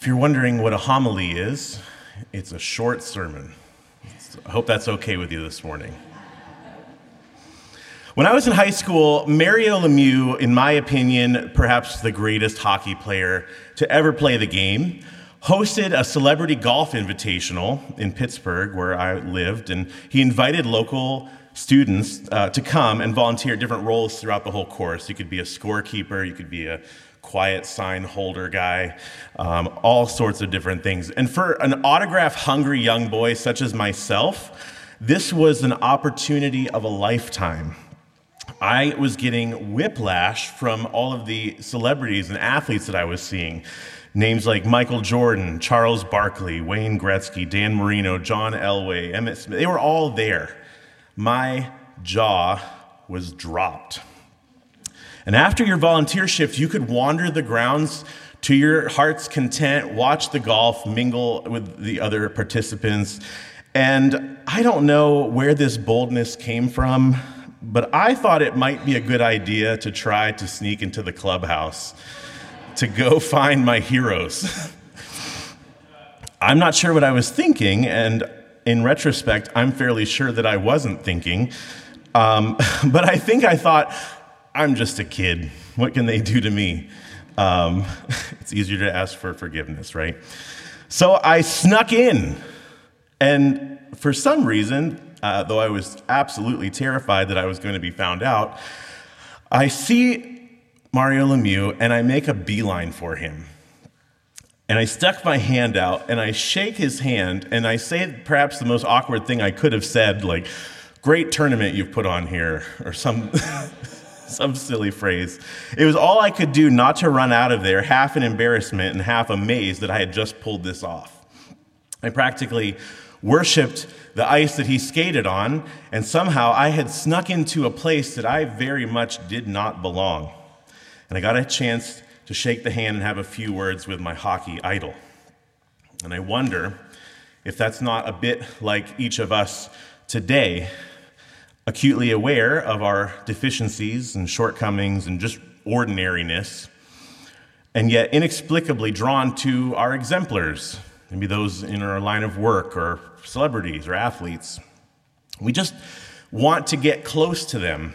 If you're wondering what a homily is, it's a short sermon. I hope that's okay with you this morning. When I was in high school, Mario Lemieux, in my opinion, perhaps the greatest hockey player to ever play the game, hosted a celebrity golf invitational in Pittsburgh, where I lived, and he invited local students uh, to come and volunteer different roles throughout the whole course. You could be a scorekeeper, you could be a quiet sign holder guy, um, all sorts of different things. And for an autograph hungry young boy such as myself, this was an opportunity of a lifetime. I was getting whiplash from all of the celebrities and athletes that I was seeing. Names like Michael Jordan, Charles Barkley, Wayne Gretzky, Dan Marino, John Elway, Emmitt Smith, they were all there. My jaw was dropped. And after your volunteer shift, you could wander the grounds to your heart's content, watch the golf, mingle with the other participants. And I don't know where this boldness came from, but I thought it might be a good idea to try to sneak into the clubhouse to go find my heroes. I'm not sure what I was thinking, and in retrospect, I'm fairly sure that I wasn't thinking. Um, but I think I thought, I'm just a kid. What can they do to me? Um, it's easier to ask for forgiveness, right? So I snuck in. And for some reason, uh, though I was absolutely terrified that I was going to be found out, I see Mario Lemieux and I make a beeline for him. And I stuck my hand out and I shake his hand and I say perhaps the most awkward thing I could have said, like, great tournament you've put on here, or some. some silly phrase. It was all I could do not to run out of there, half in embarrassment and half amazed that I had just pulled this off. I practically worshiped the ice that he skated on, and somehow I had snuck into a place that I very much did not belong. And I got a chance to shake the hand and have a few words with my hockey idol. And I wonder if that's not a bit like each of us today acutely aware of our deficiencies and shortcomings and just ordinariness, and yet inexplicably drawn to our exemplars, maybe those in our line of work or celebrities or athletes. We just want to get close to them.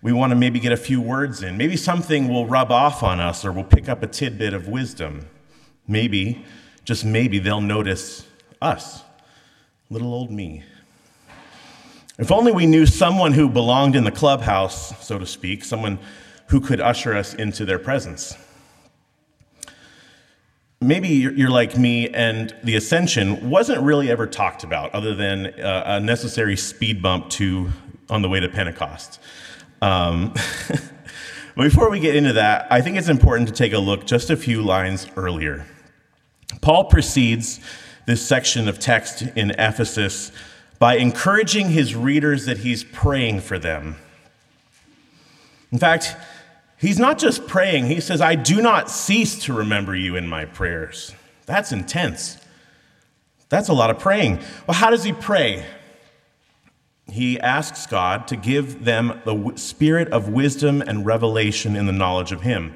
We want to maybe get a few words in. Maybe something will rub off on us or we'll pick up a tidbit of wisdom. Maybe, just maybe, they'll notice us, little old me. If only we knew someone who belonged in the clubhouse, so to speak, someone who could usher us into their presence. Maybe you're like me, and the ascension wasn't really ever talked about, other than uh, a necessary speed bump to on the way to Pentecost. Um, before we get into that, I think it's important to take a look just a few lines earlier. Paul precedes this section of text in Ephesus by encouraging his readers that he's praying for them. In fact, he's not just praying, he says, I do not cease to remember you in my prayers. That's intense. That's a lot of praying. Well, how does he pray? He asks God to give them the spirit of wisdom and revelation in the knowledge of him.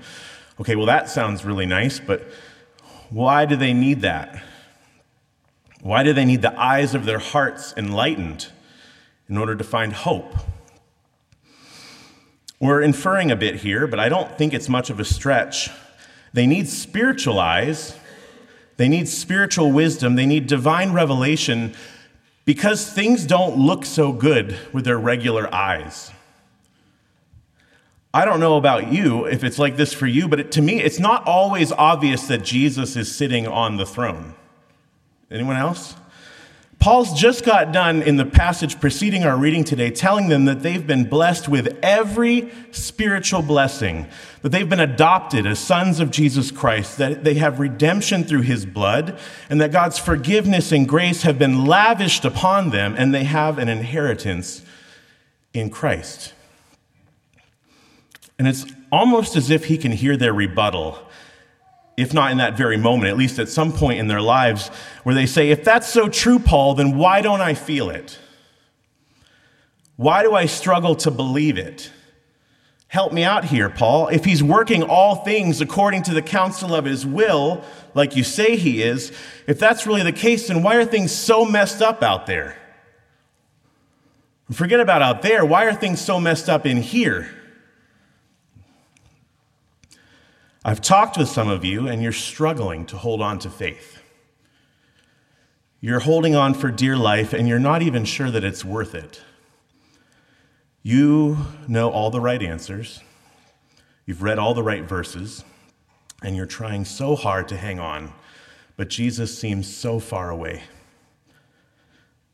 Okay, well, that sounds really nice, but why do they need that? Why do they need the eyes of their hearts enlightened in order to find hope? We're inferring a bit here, but I don't think it's much of a stretch. They need spiritual eyes, they need spiritual wisdom, they need divine revelation because things don't look so good with their regular eyes. I don't know about you if it's like this for you, but it, to me, it's not always obvious that Jesus is sitting on the throne. Anyone else? Paul's just got done in the passage preceding our reading today telling them that they've been blessed with every spiritual blessing, that they've been adopted as sons of Jesus Christ, that they have redemption through his blood, and that God's forgiveness and grace have been lavished upon them, and they have an inheritance in Christ. And it's almost as if he can hear their rebuttal if not in that very moment, at least at some point in their lives, where they say, If that's so true, Paul, then why don't I feel it? Why do I struggle to believe it? Help me out here, Paul. If he's working all things according to the counsel of his will, like you say he is, if that's really the case, then why are things so messed up out there? Forget about out there. Why are things so messed up in here? I've talked with some of you, and you're struggling to hold on to faith. You're holding on for dear life, and you're not even sure that it's worth it. You know all the right answers, you've read all the right verses, and you're trying so hard to hang on, but Jesus seems so far away.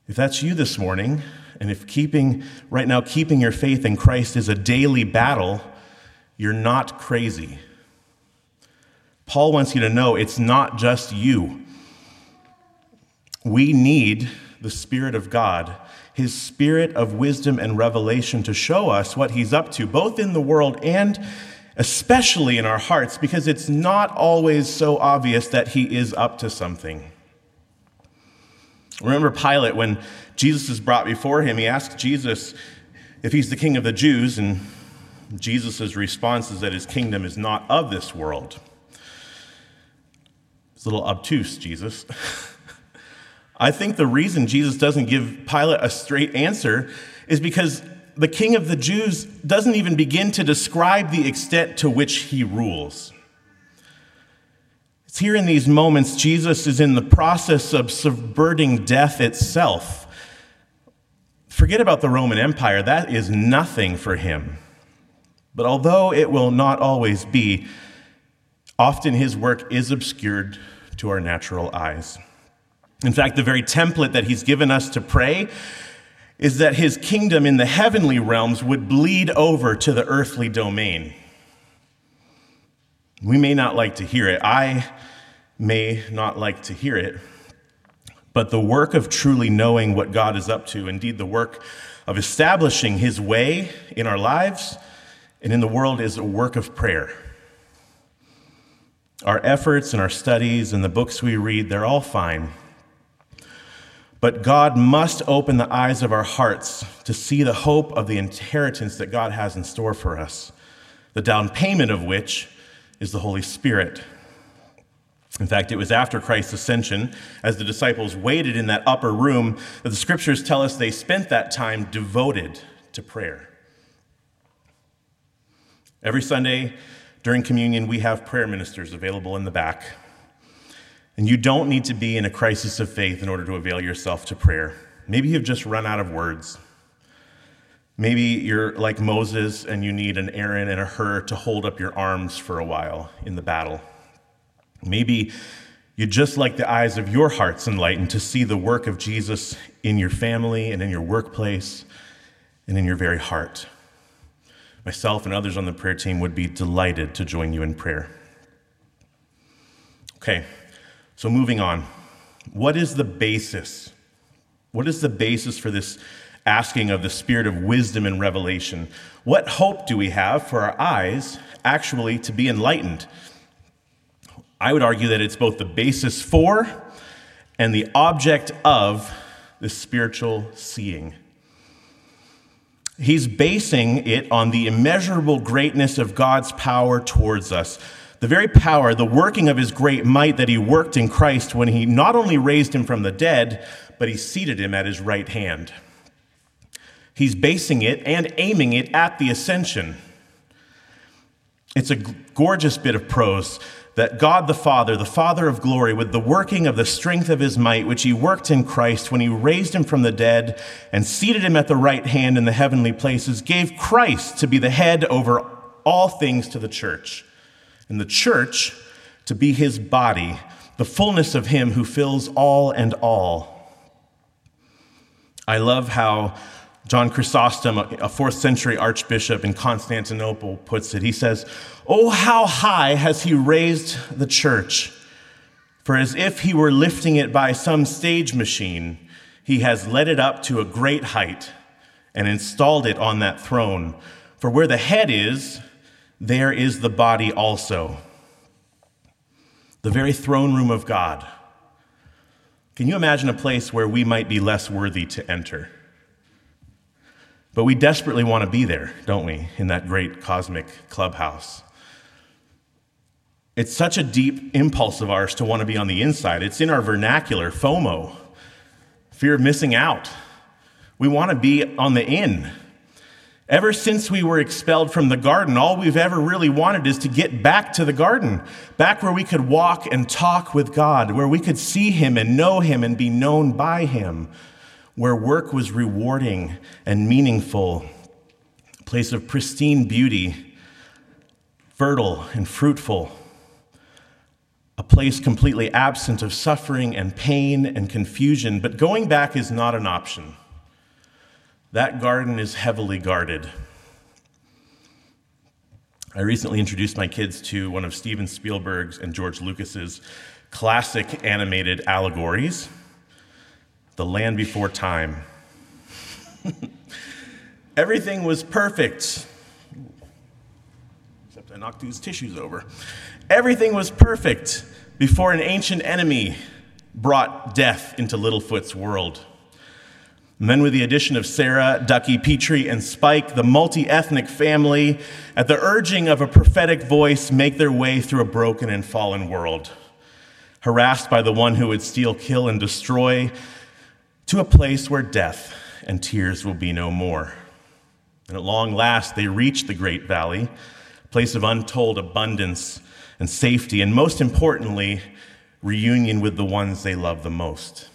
If that's you this morning, and if keeping, right now, keeping your faith in Christ is a daily battle, you're not crazy. Paul wants you to know it's not just you. We need the Spirit of God his spirit of wisdom and revelation to show us what he's up to, both in the world and especially in our hearts, because it's not always so obvious that he is up to something. Remember Pilate, when Jesus is brought before him, he asks Jesus if he's the king of the Jews, and Jesus' response is that his kingdom is not of this world. It's a little obtuse, Jesus. I think the reason Jesus doesn't give Pilate a straight answer is because the king of the Jews doesn't even begin to describe the extent to which he rules. It's here in these moments Jesus is in the process of subverting death itself. Forget about the Roman Empire, that is nothing for him. But although it will not always be, often his work is obscured to our natural eyes. In fact, the very template that he's given us to pray is that his kingdom in the heavenly realms would bleed over to the earthly domain. We may not like to hear it. I may not like to hear it. But the work of truly knowing what God is up to, indeed, the work of establishing his way in our lives and in the world, is a work of prayer. Our efforts and our studies and the books we read, they're all fine. But God must open the eyes of our hearts to see the hope of the inheritance that God has in store for us, the down payment of which is the Holy Spirit. In fact, it was after Christ's ascension, as the disciples waited in that upper room, that the scriptures tell us they spent that time devoted to prayer. Every Sunday during communion, we have prayer ministers available in the back. And you don't need to be in a crisis of faith in order to avail yourself to prayer. Maybe you've just run out of words. Maybe you're like Moses and you need an Aaron and a Hur to hold up your arms for a while in the battle. Maybe you just like the eyes of your hearts enlightened to see the work of Jesus in your family and in your workplace and in your very heart. Myself and others on the prayer team would be delighted to join you in prayer. Okay, so, moving on, what is the basis? What is the basis for this asking of the spirit of wisdom and revelation? What hope do we have for our eyes actually to be enlightened? I would argue that it's both the basis for and the object of the spiritual seeing. He's basing it on the immeasurable greatness of God's power towards us the very power, the working of his great might that he worked in Christ when he not only raised him from the dead, but he seated him at his right hand. He's basing it and aiming it at the ascension. It's a gorgeous bit of prose that God the Father, the Father of glory, with the working of the strength of his might, which he worked in Christ when he raised him from the dead and seated him at the right hand in the heavenly places, gave Christ to be the head over all things to the church and the church to be his body, the fullness of him who fills all and all. I love how John Chrysostom, a fourth century archbishop in Constantinople, puts it. He says, Oh, how high has he raised the church! For as if he were lifting it by some stage machine, he has led it up to a great height and installed it on that throne. For where the head is, there is the body also. The very throne room of God. Can you imagine a place where we might be less worthy to enter? But we desperately want to be there, don't we, in that great cosmic clubhouse? It's such a deep impulse of ours to want to be on the inside. It's in our vernacular, FOMO, fear of missing out. We want to be on the in. Ever since we were expelled from the garden, all we've ever really wanted is to get back to the garden, back where we could walk and talk with God, where we could see Him and know Him and be known by Him, where work was rewarding and meaningful, a place of pristine beauty, fertile and fruitful, a place completely absent of suffering and pain and confusion. But going back is not an option. That garden is heavily guarded. I recently introduced my kids to one of Steven Spielberg's and George Lucas's classic animated allegories, The Land Before Time. Everything was perfect. Except I knocked these tissues over. Everything was perfect before an ancient enemy brought death into Littlefoot's world. And then, with the addition of Cera, Ducky, Petrie, and Spike, the multi ethnic family, at the urging of a prophetic voice, make their way through a broken and fallen world, harassed by the one who would steal, kill, and destroy, to a place where death and tears will be no more. And at long last, they reach the great valley, a place of untold abundance and safety, and most importantly, reunion with the ones they love the most.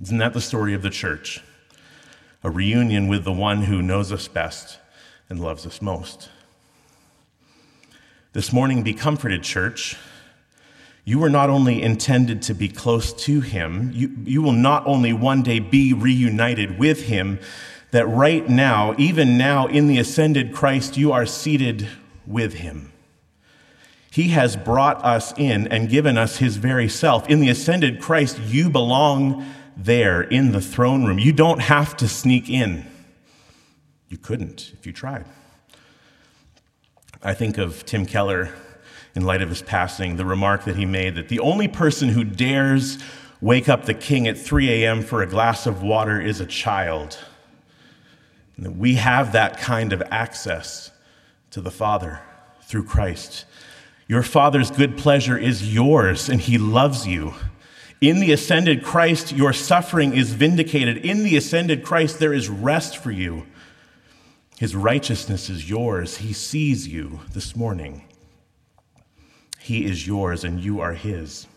Isn't that the story of the church? A reunion with the one who knows us best and loves us most. This morning, be comforted, church. You were not only intended to be close to him, you, you will not only one day be reunited with him, that right now, even now in the ascended Christ, you are seated with him. He has brought us in and given us his very self. In the ascended Christ, you belong there in the throne room. You don't have to sneak in. You couldn't if you tried. I think of Tim Keller in light of his passing, the remark that he made that the only person who dares wake up the king at 3 a.m. for a glass of water is a child. And we have that kind of access to the Father through Christ. Your Father's good pleasure is yours, and He loves you. In the ascended Christ, your suffering is vindicated. In the ascended Christ, there is rest for you. His righteousness is yours. He sees you this morning. He is yours, and you are His.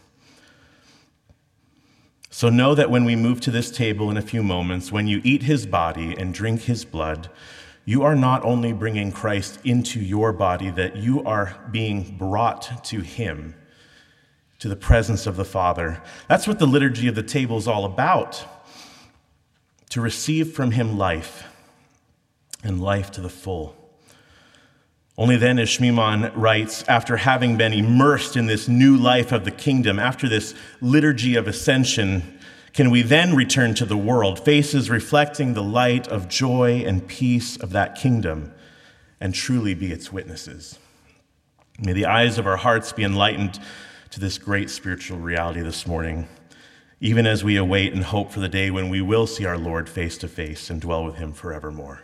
So know that when we move to this table in a few moments, when you eat His body and drink His blood, you are not only bringing Christ into your body, that you are being brought to Him to the presence of the Father. That's what the liturgy of the table is all about to receive from Him life and life to the full. Only then, as Schmemann writes, after having been immersed in this new life of the kingdom, after this liturgy of ascension, can we then return to the world, faces reflecting the light of joy and peace of that kingdom, and truly be its witnesses. May the eyes of our hearts be enlightened to this great spiritual reality this morning, even as we await and hope for the day when we will see our Lord face to face and dwell with him forevermore.